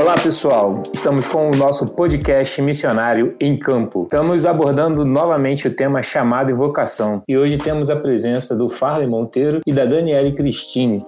Olá pessoal, estamos com o nosso podcast Missionário em Campo. Estamos abordando novamente o tema chamado e vocação e hoje temos a presença do Farley Monteiro e da Daniele Cristine.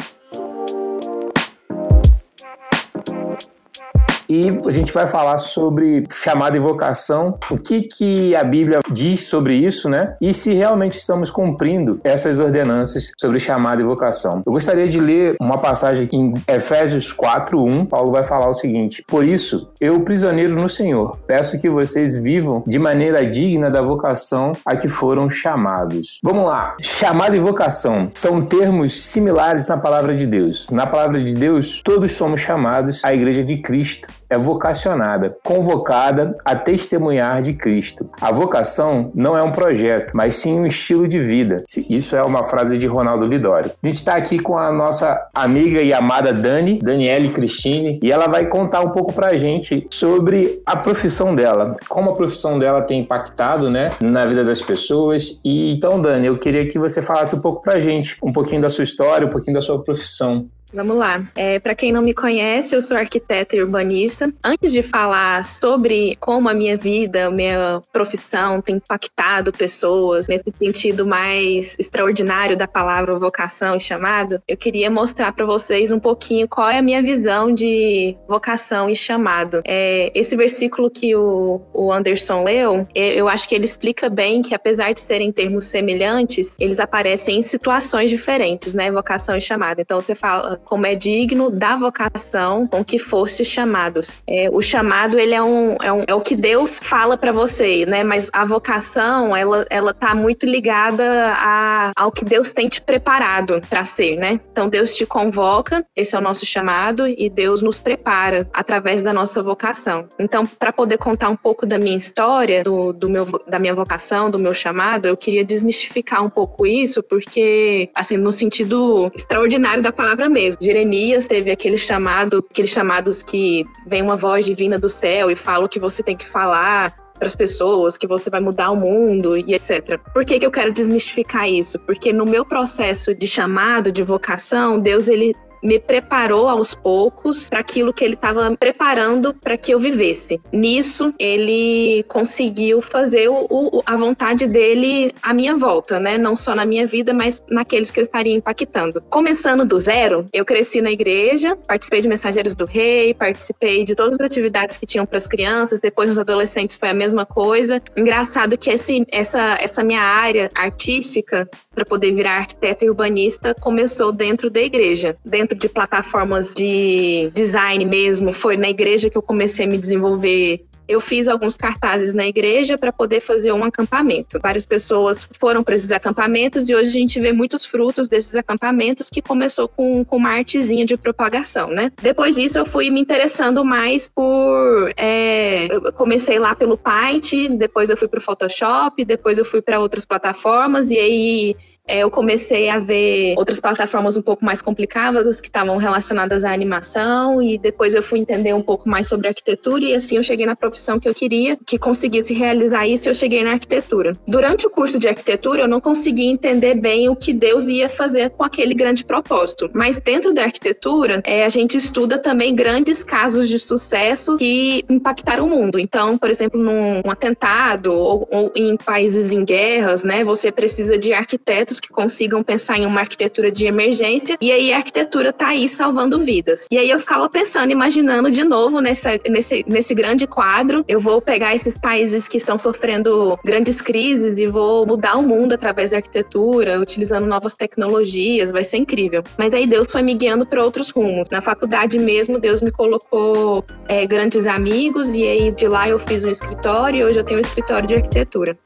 E a gente vai falar sobre chamada e vocação, o que, que a Bíblia diz sobre isso, né? E se realmente estamos cumprindo essas ordenanças sobre chamada e vocação. Eu gostaria de ler uma passagem em Efésios 4:1. Paulo vai falar o seguinte: Por isso, eu, prisioneiro no Senhor, peço que vocês vivam de maneira digna da vocação a que foram chamados. Vamos lá. Chamada e vocação são termos similares na palavra de Deus. Na palavra de Deus, todos somos chamados à igreja de Cristo é vocacionada, convocada a testemunhar de Cristo. A vocação não é um projeto, mas sim um estilo de vida. Isso é uma frase de Ronaldo Lidório. A gente está aqui com a nossa amiga e amada Dani, Daniele Cristine, e ela vai contar um pouco para a gente sobre a profissão dela, como a profissão dela tem impactado, né, na vida das pessoas. E então, Dani, eu queria que você falasse um pouco para a gente, um pouquinho da sua história, um pouquinho da sua profissão. Vamos lá. É, Para quem não me conhece, eu sou arquiteta e urbanista. Antes de falar sobre como a minha vida, minha profissão tem impactado pessoas nesse sentido mais extraordinário da palavra vocação e chamado, eu queria mostrar para vocês um pouquinho qual é a minha visão de vocação e chamado. É, esse versículo que o, o Anderson leu, é, eu acho que ele explica bem que apesar de serem termos semelhantes, eles aparecem em situações diferentes, né? Vocação e chamado. Então você fala como é digno da vocação com que foste chamados. É, o chamado ele é, um, é, um, é o que Deus fala para você, né? Mas a vocação ela ela tá muito ligada a, ao que Deus tem te preparado para ser, né? Então Deus te convoca, esse é o nosso chamado e Deus nos prepara através da nossa vocação. Então para poder contar um pouco da minha história, do, do meu da minha vocação, do meu chamado, eu queria desmistificar um pouco isso, porque assim no sentido extraordinário da palavra mesmo Jeremias teve aquele chamado, aqueles chamados que vem uma voz divina do céu e fala o que você tem que falar para as pessoas, que você vai mudar o mundo e etc. Por que, que eu quero desmistificar isso? Porque no meu processo de chamado, de vocação, Deus ele me preparou aos poucos para aquilo que ele estava preparando para que eu vivesse. Nisso, ele conseguiu fazer o, o, a vontade dele à minha volta, né? Não só na minha vida, mas naqueles que eu estaria impactando. Começando do zero, eu cresci na igreja, participei de Mensageiros do Rei, participei de todas as atividades que tinham para as crianças, depois nos adolescentes foi a mesma coisa. Engraçado que esse, essa, essa minha área artística para poder virar arquiteta e urbanista começou dentro da igreja, dentro de plataformas de design mesmo. Foi na igreja que eu comecei a me desenvolver eu fiz alguns cartazes na igreja para poder fazer um acampamento. Várias pessoas foram para esses acampamentos e hoje a gente vê muitos frutos desses acampamentos que começou com, com uma artezinha de propagação, né? Depois disso, eu fui me interessando mais por. É, eu comecei lá pelo Paint, depois eu fui para o Photoshop, depois eu fui para outras plataformas e aí eu comecei a ver outras plataformas um pouco mais complicadas que estavam relacionadas à animação e depois eu fui entender um pouco mais sobre arquitetura e assim eu cheguei na profissão que eu queria, que conseguisse realizar isso, eu cheguei na arquitetura. Durante o curso de arquitetura eu não conseguia entender bem o que Deus ia fazer com aquele grande propósito, mas dentro da arquitetura é, a gente estuda também grandes casos de sucesso que impactaram o mundo. Então, por exemplo, num um atentado ou, ou em países em guerras, né, você precisa de arquitetos arquitetos que consigam pensar em uma arquitetura de emergência, e aí a arquitetura está aí salvando vidas. E aí eu ficava pensando, imaginando de novo nessa, nesse, nesse grande quadro, eu vou pegar esses países que estão sofrendo grandes crises e vou mudar o mundo através da arquitetura, utilizando novas tecnologias, vai ser incrível. Mas aí Deus foi me guiando para outros rumos. Na faculdade mesmo, Deus me colocou é, grandes amigos, e aí de lá eu fiz um escritório, e hoje eu tenho um escritório de arquitetura.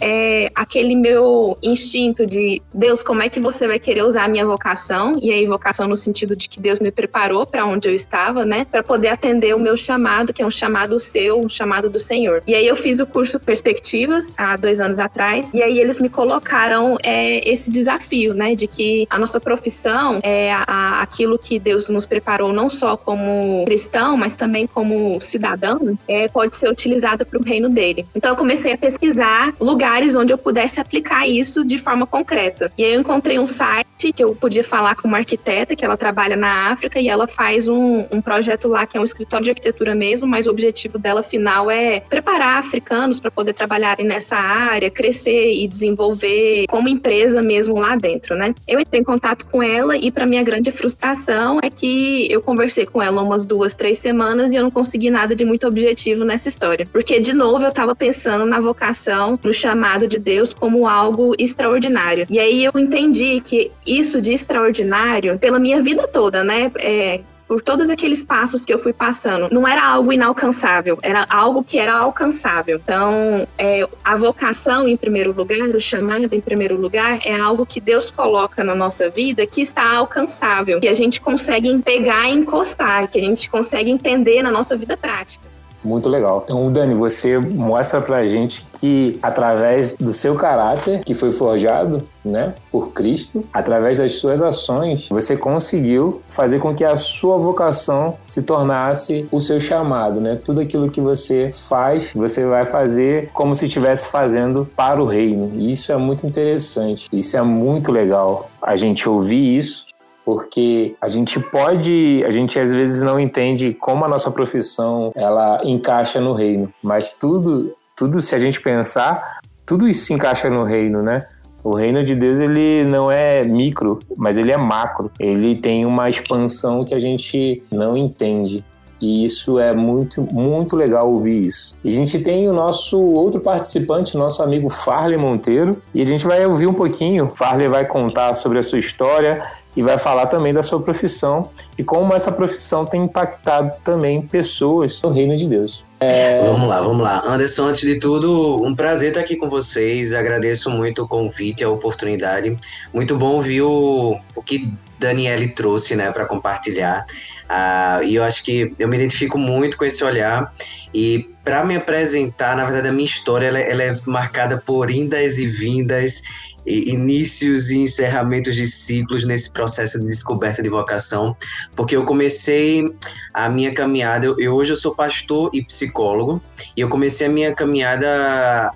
É, aquele meu instinto de Deus, como é que você vai querer usar a minha vocação? E aí, vocação no sentido de que Deus me preparou para onde eu estava, né? Para poder atender o meu chamado, que é um chamado seu, um chamado do Senhor. E aí, eu fiz o curso Perspectivas há dois anos atrás. E aí, eles me colocaram é, esse desafio, né? De que a nossa profissão é a, a, aquilo que Deus nos preparou, não só como cristão, mas também como cidadão, é, pode ser utilizado para o reino dele. Então, eu comecei a pesquisar procurar lugares onde eu pudesse aplicar isso de forma concreta. E aí eu encontrei um site que eu podia falar com uma arquiteta que ela trabalha na África e ela faz um, um projeto lá que é um escritório de arquitetura mesmo, mas o objetivo dela final é preparar africanos para poder trabalharem nessa área, crescer e desenvolver como empresa mesmo lá dentro, né? Eu entrei em contato com ela e para minha grande frustração é que eu conversei com ela umas duas, três semanas e eu não consegui nada de muito objetivo nessa história, porque de novo eu estava pensando na vocação no pro chamado de Deus como algo extraordinário. E aí eu entendi que isso de extraordinário, pela minha vida toda, né? É, por todos aqueles passos que eu fui passando, não era algo inalcançável, era algo que era alcançável. Então, é, a vocação, em primeiro lugar, o chamado, em primeiro lugar, é algo que Deus coloca na nossa vida que está alcançável, que a gente consegue pegar e encostar, que a gente consegue entender na nossa vida prática. Muito legal. Então, Dani, você mostra pra gente que através do seu caráter, que foi forjado, né, por Cristo, através das suas ações, você conseguiu fazer com que a sua vocação se tornasse o seu chamado, né? Tudo aquilo que você faz, você vai fazer como se estivesse fazendo para o reino. E isso é muito interessante. Isso é muito legal a gente ouvir isso porque a gente pode, a gente às vezes não entende como a nossa profissão ela encaixa no reino, mas tudo, tudo se a gente pensar, tudo isso se encaixa no reino, né? O reino de Deus ele não é micro, mas ele é macro. Ele tem uma expansão que a gente não entende. E isso é muito, muito legal ouvir isso. E a gente tem o nosso outro participante, nosso amigo Farley Monteiro, e a gente vai ouvir um pouquinho. Farley vai contar sobre a sua história e vai falar também da sua profissão e como essa profissão tem impactado também pessoas no reino de Deus. É... Vamos lá, vamos lá. Anderson, antes de tudo, um prazer estar aqui com vocês. Agradeço muito o convite, a oportunidade. Muito bom ouvir o, o que Daniele trouxe né, para compartilhar. Uh, e eu acho que eu me identifico muito com esse olhar. E para me apresentar, na verdade, a minha história ela, ela é marcada por indas e vindas inícios e encerramentos de ciclos nesse processo de descoberta de vocação, porque eu comecei a minha caminhada, eu, eu hoje eu sou pastor e psicólogo, e eu comecei a minha caminhada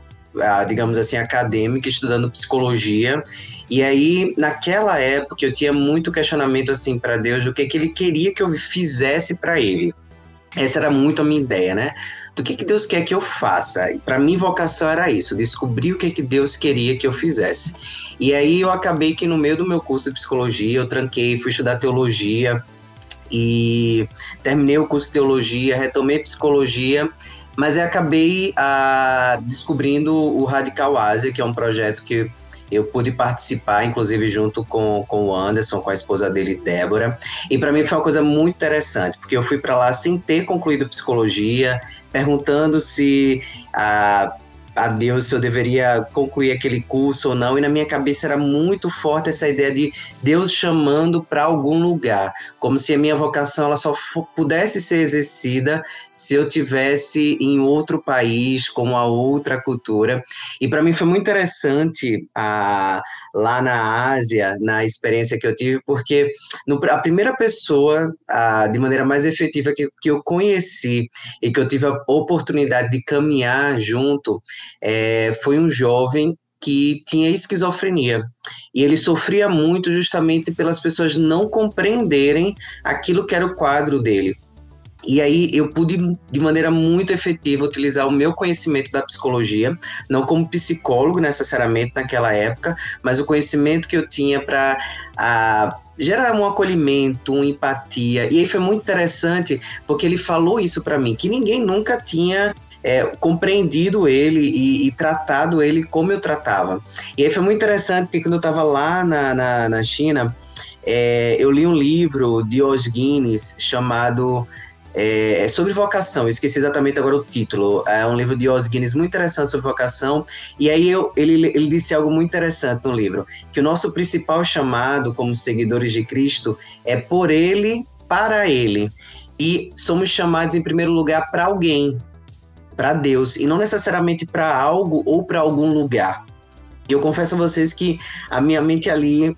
digamos assim, acadêmica, estudando psicologia. E aí, naquela época, eu tinha muito questionamento assim para Deus do que, que ele queria que eu fizesse para ele. Essa era muito a minha ideia, né? Do que, que Deus quer que eu faça. Para mim, vocação era isso, descobrir o que, que Deus queria que eu fizesse. E aí eu acabei que no meio do meu curso de psicologia, eu tranquei, fui estudar teologia e terminei o curso de teologia, retomei psicologia, mas eu acabei ah, descobrindo o Radical Ásia, que é um projeto que eu pude participar, inclusive junto com, com o Anderson, com a esposa dele, Débora. E para mim foi uma coisa muito interessante, porque eu fui para lá sem ter concluído psicologia, perguntando se a a Deus se eu deveria concluir aquele curso ou não, e na minha cabeça era muito forte essa ideia de Deus chamando para algum lugar, como se a minha vocação ela só pudesse ser exercida se eu tivesse em outro país, com uma outra cultura. E para mim foi muito interessante a lá na Ásia, na experiência que eu tive, porque no, a primeira pessoa, a, de maneira mais efetiva, que, que eu conheci e que eu tive a oportunidade de caminhar junto, é, foi um jovem que tinha esquizofrenia. E ele sofria muito justamente pelas pessoas não compreenderem aquilo que era o quadro dele. E aí eu pude, de maneira muito efetiva, utilizar o meu conhecimento da psicologia, não como psicólogo necessariamente naquela época, mas o conhecimento que eu tinha para gerar um acolhimento, uma empatia. E aí foi muito interessante, porque ele falou isso para mim, que ninguém nunca tinha é, compreendido ele e, e, tratado ele como eu tratava. E aí foi muito interessante, porque quando eu estava lá na, na, na China, é, eu li um livro de Os Guinness chamado é, é, sobre vocação, esqueci exatamente agora o título. É um livro de Os Guinness muito interessante sobre vocação. E aí eu, ele, ele disse algo muito interessante no livro: que o nosso principal chamado como seguidores de Cristo é por Ele, para Ele. E somos chamados em primeiro lugar para alguém, para Deus, e não necessariamente para algo ou para algum lugar. Eu confesso a vocês que a minha mente ali,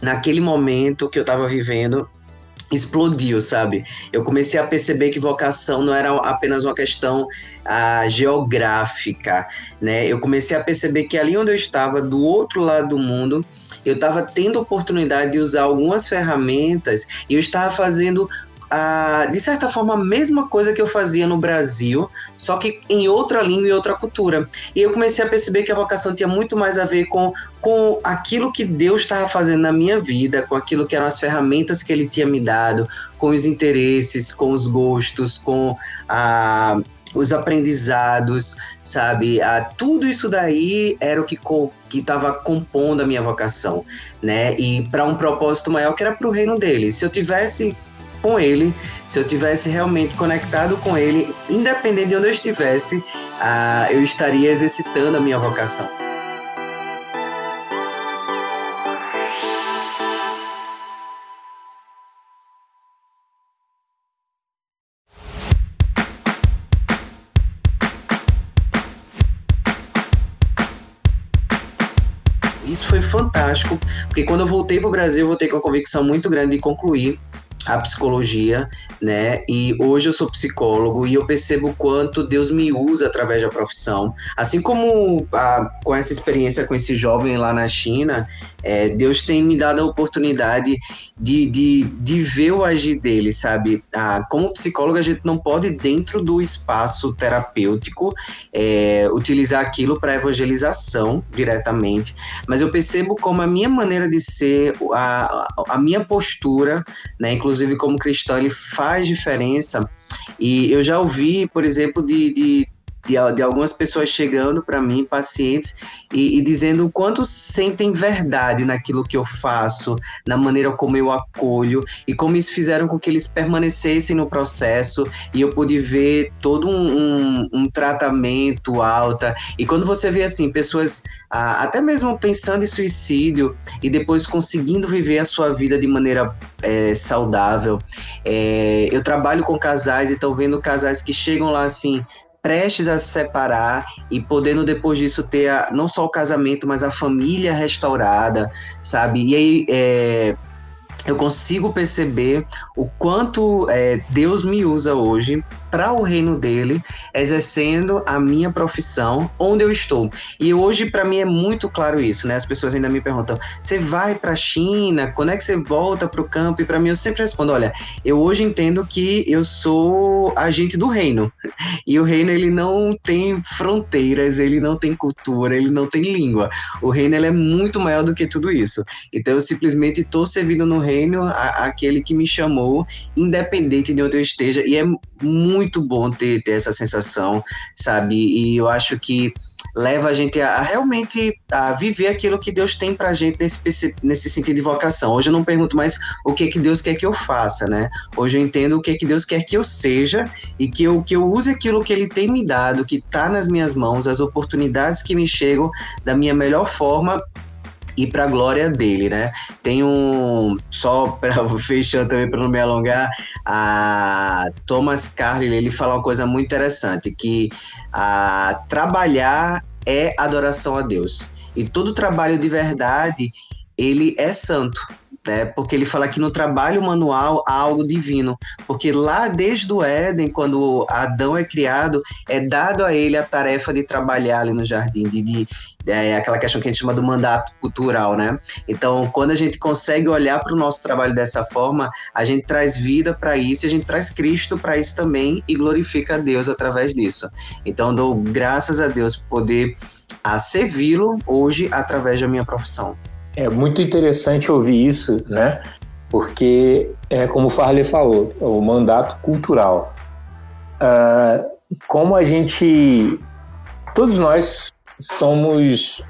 naquele momento que eu estava vivendo, explodiu, sabe? Eu comecei a perceber que vocação não era apenas uma questão ah, geográfica, né? Eu comecei a perceber que ali onde eu estava, do outro lado do mundo, eu estava tendo oportunidade de usar algumas ferramentas e eu estava fazendo ah, de certa forma, a mesma coisa que eu fazia no Brasil, só que em outra língua e outra cultura. E eu comecei a perceber que a vocação tinha muito mais a ver com, com aquilo que Deus estava fazendo na minha vida, com aquilo que eram as ferramentas que Ele tinha me dado, com os interesses, com os gostos, com a. Ah, os aprendizados, sabe? Ah, tudo isso daí era o que que estava compondo a minha vocação, né? E para um propósito maior que era para o reino dele. Se eu tivesse com ele, se eu tivesse realmente conectado com ele, independente de onde eu estivesse, uh, eu estaria exercitando a minha vocação. Isso foi fantástico, porque quando eu voltei para o Brasil, eu voltei com a convicção muito grande de concluir a psicologia, né? E hoje eu sou psicólogo e eu percebo o quanto Deus me usa através da profissão. Assim como a, com essa experiência com esse jovem lá na China, é, Deus tem me dado a oportunidade de, de, de ver o agir dele, sabe? Ah, como psicólogo, a gente não pode, dentro do espaço terapêutico, é, utilizar aquilo para evangelização diretamente, mas eu percebo como a minha maneira de ser, a, a minha postura, né? Inclusive inclusive como cristão, ele faz diferença. E eu já ouvi, por exemplo, de, de de, de algumas pessoas chegando para mim, pacientes, e, e, dizendo o quanto sentem verdade naquilo que eu faço, na maneira como eu acolho, e como isso fizeram com que eles permanecessem no processo, e eu pude ver todo um, um, um tratamento alta. E quando você vê assim, pessoas ah, até mesmo pensando em suicídio e depois conseguindo viver a sua vida de maneira é, saudável. É, eu trabalho com casais e estou vendo casais que chegam lá assim, prestes a se separar e podendo depois disso ter a, não só o casamento, mas a família restaurada, sabe? E aí é, eu consigo perceber o quanto é, Deus me usa hoje para o reino dele, exercendo a minha profissão onde eu estou. E hoje para mim é muito claro isso, né? As pessoas ainda me perguntam: "Você vai para a China? Quando é que você volta para o campo?" E para mim eu sempre respondo: "Olha, eu hoje entendo que eu sou agente do reino. E o reino ele não tem fronteiras, ele não tem cultura, ele não tem língua. O reino ele é muito maior do que tudo isso. Então eu simplesmente estou servindo no reino a, aquele que me chamou, independente de onde eu esteja, e é muito bom ter, ter essa sensação, sabe? E eu acho que leva a gente a, a, realmente a viver aquilo que Deus tem pra gente nesse, nesse sentido de vocação. Hoje eu não pergunto mais o que que Deus quer que eu faça, né? Hoje eu entendo o que que Deus quer que eu seja e que eu, que eu use aquilo que Ele tem me dado, que tá nas minhas mãos, as oportunidades que me chegam da minha melhor forma e para a glória dele, né? Tem um só para fechando também para não me alongar, a Thomas Carlyle ele fala uma coisa muito interessante que a trabalhar é adoração a Deus e todo trabalho de verdade ele é santo né? Porque ele fala que no trabalho manual há algo divino, porque lá desde o Éden, quando Adão é criado, é dado a ele a tarefa de trabalhar ali no jardim, de, de é, aquela questão que a gente chama do mandato cultural, né? Então, quando a gente consegue olhar para o nosso trabalho dessa forma, a gente traz vida para isso, a gente traz Cristo para isso também e glorifica a Deus através disso. Então, dou graças a Deus por poder servi-lo hoje através da minha profissão. É muito interessante ouvir isso, né? Porque, é como o Farley falou, é o mandato cultural. Uh, como a gente. Todos nós somos.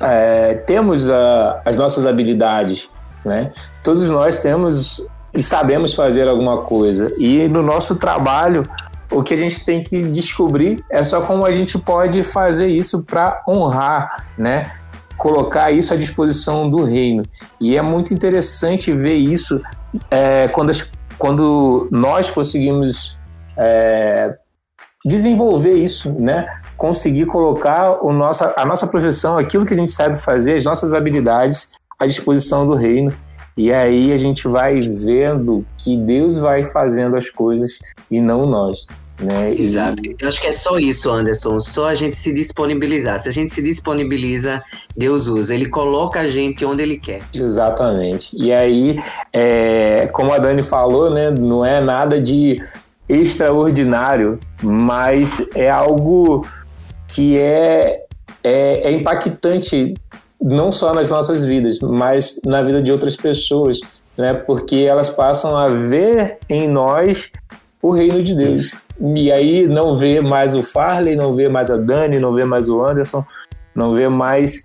É, temos a, as nossas habilidades, né? Todos nós temos e sabemos fazer alguma coisa. E no nosso trabalho, o que a gente tem que descobrir é só como a gente pode fazer isso para honrar, né? Colocar isso à disposição do reino. E é muito interessante ver isso é, quando, as, quando nós conseguimos é, desenvolver isso, né? Conseguir colocar o nossa, a nossa profissão, aquilo que a gente sabe fazer, as nossas habilidades à disposição do reino. E aí a gente vai vendo que Deus vai fazendo as coisas e não nós. Né? Exato. Eu acho que é só isso, Anderson. Só a gente se disponibilizar. Se a gente se disponibiliza, Deus usa. Ele coloca a gente onde Ele quer. Exatamente. E aí, é, como a Dani falou, né, não é nada de extraordinário, mas é algo que é, é, é impactante não só nas nossas vidas, mas na vida de outras pessoas, né? Porque elas passam a ver em nós o reino de Deus. E aí não vê mais o Farley, não vê mais a Dani, não vê mais o Anderson, não vê mais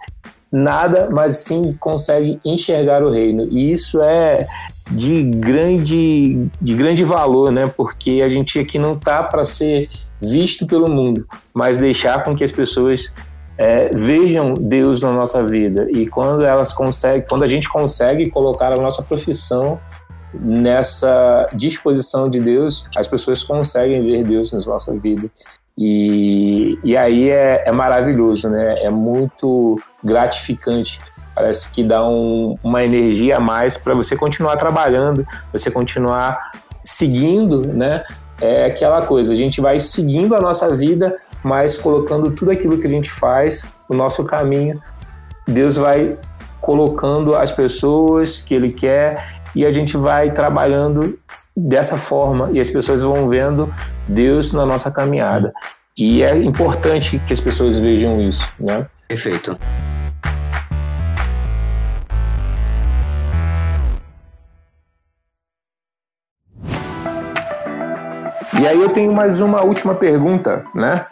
nada, mas sim consegue enxergar o reino. E isso é de grande, de grande valor, né? Porque a gente aqui não tá para ser visto pelo mundo, mas deixar com que as pessoas é, vejam Deus na nossa vida. E quando elas conseguem, quando a gente consegue colocar a nossa profissão nessa disposição de Deus, as pessoas conseguem ver Deus na nossa vida. E, e aí é, é maravilhoso, né? É muito gratificante parece que dá um, uma energia a mais para você continuar trabalhando, você continuar seguindo, né? É aquela coisa, a gente vai seguindo a nossa vida, mas colocando tudo aquilo que a gente faz, o nosso caminho, Deus vai colocando as pessoas que Ele quer e a gente vai trabalhando dessa forma e as pessoas vão vendo Deus na nossa caminhada. E é importante que as pessoas vejam isso, né? Perfeito. E aí eu tenho mais uma última pergunta, né?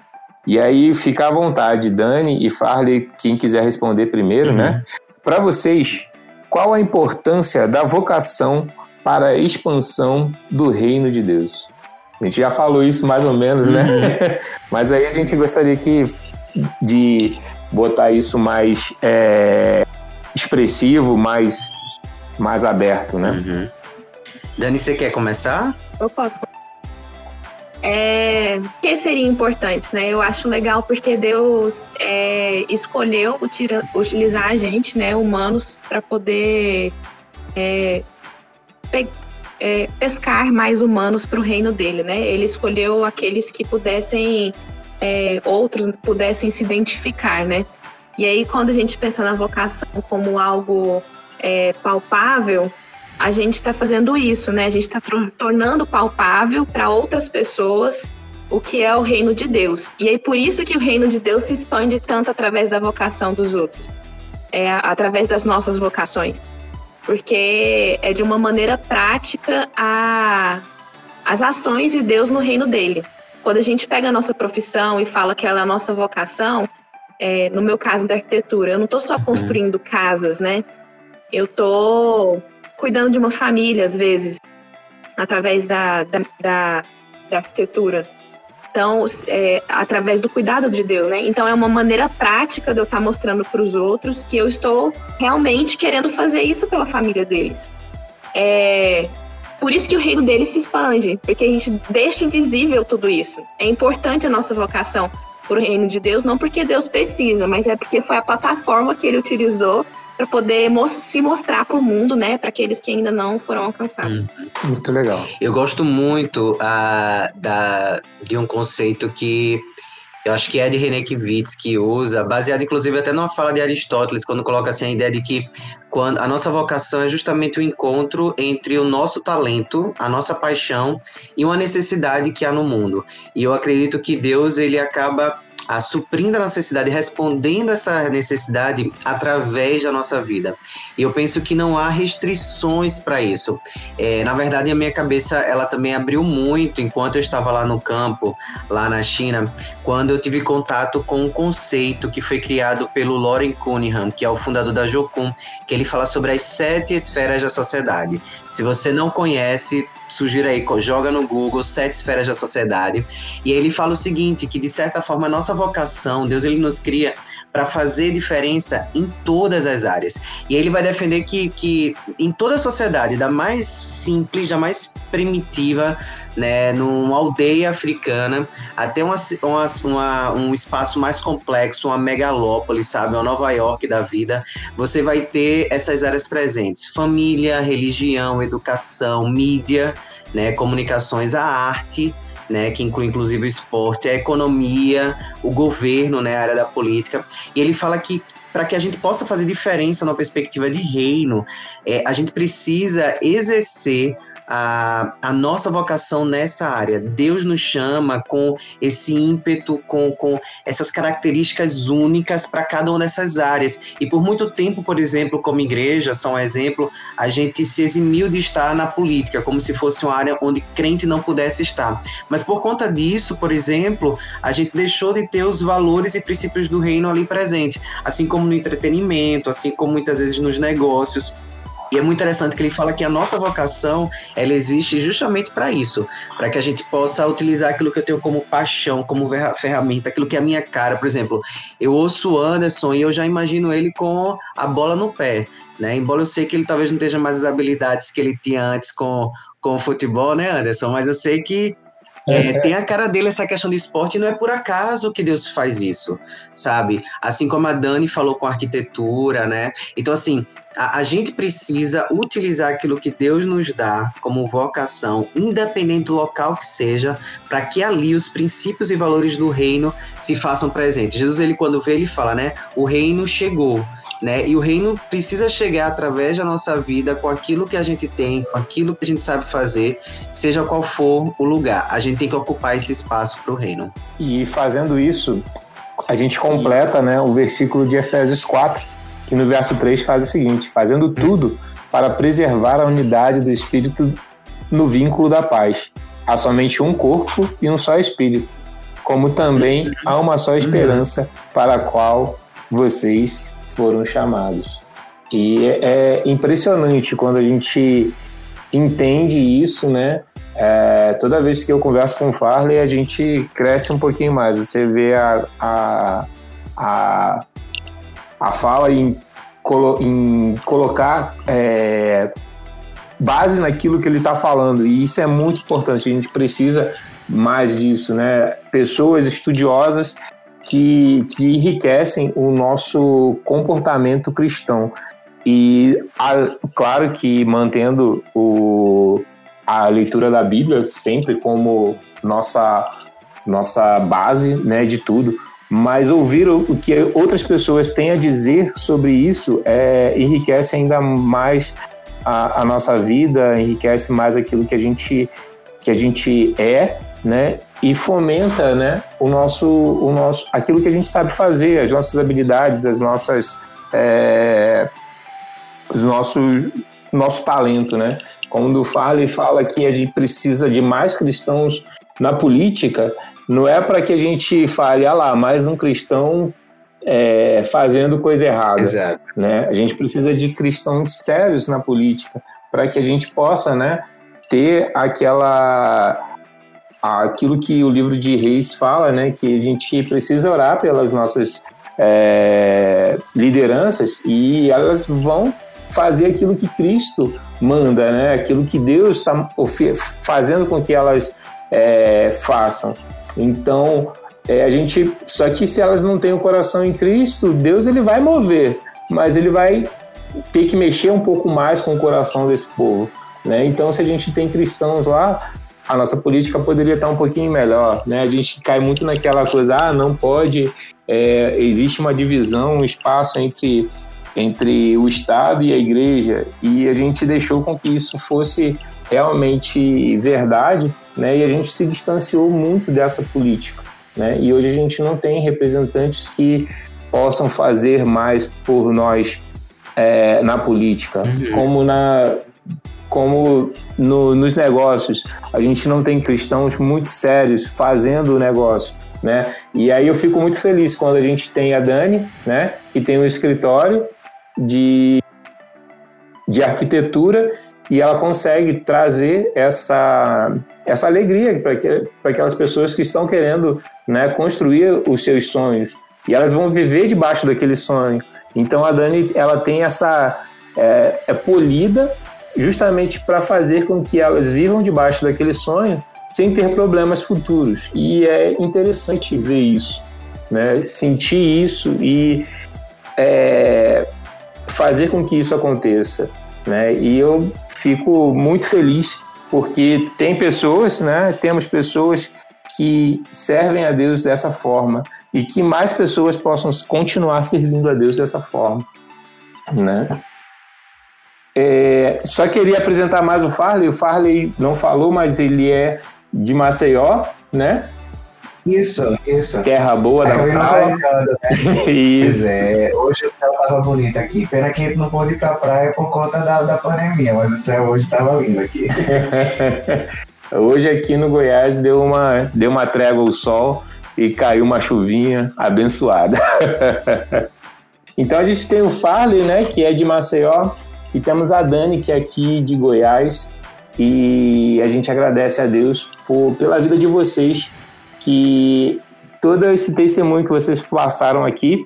E aí fica à vontade, Dani e Farley, quem quiser responder primeiro, né? uhum. né? Para vocês, qual a importância da vocação para a expansão do reino de Deus? A gente já falou isso mais ou menos, né? Uhum. Mas aí a gente gostaria que, de botar isso mais é, expressivo, mais, mais aberto, né? Uhum. Dani, você quer começar? Eu posso é, que seria importante, né? Eu acho legal porque Deus é, escolheu utira, utilizar a gente, né, humanos, para poder é, pe, é, pescar mais humanos para o reino dele, né? Ele escolheu aqueles que pudessem, é, outros pudessem se identificar, né? E aí, quando a gente pensa na vocação como algo é, palpável, a gente está fazendo isso, né? A gente está tornando palpável para outras pessoas o que é o reino de Deus. E aí por isso que o reino de Deus se expande tanto através da vocação dos outros, é através das nossas vocações, porque é de uma maneira prática a as ações de Deus no reino dele. Quando a gente pega a nossa profissão e fala que ela é a nossa vocação, é, no meu caso da arquitetura, eu não estou só uhum. construindo casas, né? Eu estou cuidando de uma família, às vezes, através da, da, da, da arquitetura. Então, é, através do cuidado de Deus, né? Então, é uma maneira prática de eu estar mostrando para os outros que eu estou realmente querendo fazer isso pela família deles. É, por isso que o reino deles se expande, porque a gente deixa invisível tudo isso. É importante a nossa vocação para o reino de Deus, não porque Deus precisa, mas é porque foi a plataforma que ele utilizou para poder se mostrar para o mundo, né, para aqueles que ainda não foram alcançados. Hum, muito legal. Eu gosto muito uh, da, de um conceito que eu acho que é de René Kivitz que usa, baseado inclusive até numa fala de Aristóteles, quando coloca assim a ideia de que quando a nossa vocação é justamente o encontro entre o nosso talento, a nossa paixão e uma necessidade que há no mundo. E eu acredito que Deus ele acaba a suprindo a necessidade, respondendo essa necessidade através da nossa vida. E eu penso que não há restrições para isso. É, na verdade, a minha cabeça ela também abriu muito enquanto eu estava lá no campo, lá na China, quando eu tive contato com um conceito que foi criado pelo Loren Cunningham, que é o fundador da Jocum, que ele fala sobre as sete esferas da sociedade. Se você não conhece, sugiro aí, joga no Google Sete Esferas da Sociedade. E ele fala o seguinte, que de certa forma a nossa vocação, Deus ele nos cria para fazer diferença em todas as áreas. E ele vai defender que, que em toda a sociedade, da mais simples, da mais primitiva, né, numa aldeia africana, até uma, uma, uma, um espaço mais complexo, uma megalópole, sabe, uma Nova York da vida, você vai ter essas áreas presentes: família, religião, educação, mídia, né, comunicações, a arte né, que inclui inclusive o esporte, a economia, o governo, né, a área da política. E ele fala que para que a gente possa fazer diferença na perspectiva de reino, é, a gente precisa exercer a, a nossa vocação nessa área. Deus nos chama com esse ímpeto, com, com essas características únicas para cada uma dessas áreas. E por muito tempo, por exemplo, como igreja, só um exemplo, a gente se eximiu de estar na política, como se fosse uma área onde crente não pudesse estar. Mas por conta disso, por exemplo, a gente deixou de ter os valores e princípios do reino ali presente, assim como no entretenimento, assim como muitas vezes nos negócios. E é muito interessante que ele fala que a nossa vocação, ela existe justamente para isso, para que a gente possa utilizar aquilo que eu tenho como paixão, como ferramenta, aquilo que é a minha cara. Por exemplo, eu ouço o Anderson e eu já imagino ele com a bola no pé, né? Embora eu sei que ele talvez não tenha mais as habilidades que ele tinha antes com, com o futebol, né, Anderson? Mas eu sei que é, tem a cara dele essa questão de esporte e não é por acaso que Deus faz isso, sabe? Assim como a Dani falou com arquitetura, né? Então, assim, a, a gente precisa utilizar aquilo que Deus nos dá como vocação, independente do local que seja, para que ali os princípios e valores do reino se façam presentes. Jesus, ele quando vê, ele fala, né? O reino chegou né? E o reino precisa chegar através da nossa vida com aquilo que a gente tem, com aquilo que a gente sabe fazer, seja qual for o lugar. A gente tem que ocupar esse espaço para o reino. E fazendo isso, a gente completa, né, o versículo de Efésios 4, que no verso 3 faz o seguinte: fazendo tudo para preservar a unidade do espírito no vínculo da paz. Há somente um corpo e um só espírito, como também há uma só esperança para a qual vocês foram chamados. E é, é impressionante quando a gente entende isso, né? É, toda vez que eu converso com o Farley, a gente cresce um pouquinho mais. Você vê a, a, a, a fala em, colo, em colocar é, base naquilo que ele está falando. E isso é muito importante. A gente precisa mais disso, né? Pessoas estudiosas que, que enriquecem o nosso comportamento cristão. E, a, claro que mantendo o, a leitura da Bíblia sempre como nossa, nossa base né, de tudo, mas ouvir o, que outras pessoas têm a dizer sobre isso é, enriquece ainda mais a, a nossa vida, enriquece mais aquilo que a gente, que a gente é, né? E fomenta né, o nosso, o nosso, aquilo que a gente sabe fazer, as nossas habilidades, as nossas, é, os nossos, nosso talento, né? Quando fala e fala que a gente precisa de mais cristãos na política, não é para que a gente fale, ah lá, mais um cristão é, fazendo coisa errada. Exato. Né? A gente precisa de cristãos sérios na política para que a gente possa né, ter aquela aquilo que o livro de Reis fala, né, que a gente precisa orar pelas nossas é, lideranças e elas vão fazer aquilo que Cristo manda, né, aquilo que Deus está fazendo com que elas é, façam. Então, é, a gente, só que se elas não têm o coração em Cristo, Deus ele vai mover, mas ele vai ter que mexer um pouco mais com o coração desse povo. Né? Então, se a gente tem cristãos lá, a nossa política poderia estar um pouquinho melhor, né? A gente cai muito naquela coisa, ah, não pode, é, existe uma divisão, um espaço entre entre o Estado e a Igreja e a gente deixou com que isso fosse realmente verdade, né? E a gente se distanciou muito dessa política. né? E hoje a gente não tem representantes que possam fazer mais por nós é, na política, uhum. como na como no, nos negócios. A gente não tem cristãos muito sérios fazendo o negócio. Né? E aí eu fico muito feliz quando a gente tem a Dani, né, que tem um escritório de, de arquitetura e ela consegue trazer essa, essa alegria para que, aquelas pessoas que estão querendo né, construir os seus sonhos e elas vão viver debaixo daquele sonho. Então a Dani ela tem essa é, é polida justamente para fazer com que elas vivam debaixo daquele sonho sem ter problemas futuros. E é interessante ver isso, né? sentir isso e é, fazer com que isso aconteça. Né? E eu fico muito feliz porque tem pessoas, né? temos pessoas que servem a Deus dessa forma e que mais pessoas possam continuar servindo a Deus dessa forma, né? É, só queria apresentar mais o Farley. O Farley não falou, mas ele é de Maceió, né? Isso, isso. Terra boa da praia. Né? isso. Pois é, hoje o céu tava bonito aqui. Pena que a gente não pôde ir pra praia por conta da, da pandemia, mas o céu hoje tava lindo aqui. hoje aqui no Goiás deu uma, deu uma trégua o sol e caiu uma chuvinha abençoada. então a gente tem o Farley, né, que é de Maceió, e temos a Dani, que é aqui de Goiás, e a gente agradece a Deus por, pela vida de vocês, que todo esse testemunho que vocês passaram aqui,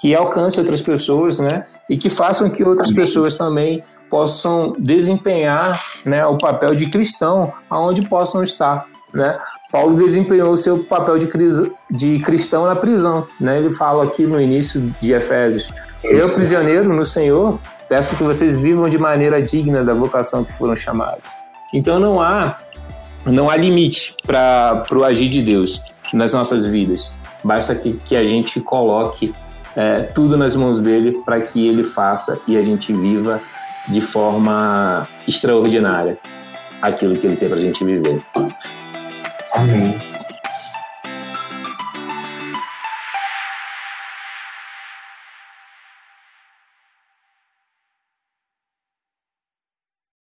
que alcance outras pessoas, né? E que façam que outras pessoas também possam desempenhar né, o papel de cristão aonde possam estar. Né? Paulo desempenhou o seu papel de, de cristão na prisão. Né? Ele fala aqui no início de Efésios: Eu, prisioneiro no Senhor, peço que vocês vivam de maneira digna da vocação que foram chamados. Então não há não há limite para o agir de Deus nas nossas vidas. Basta que, que a gente coloque é, tudo nas mãos dele para que ele faça e a gente viva de forma extraordinária aquilo que ele tem para a gente viver. Amém.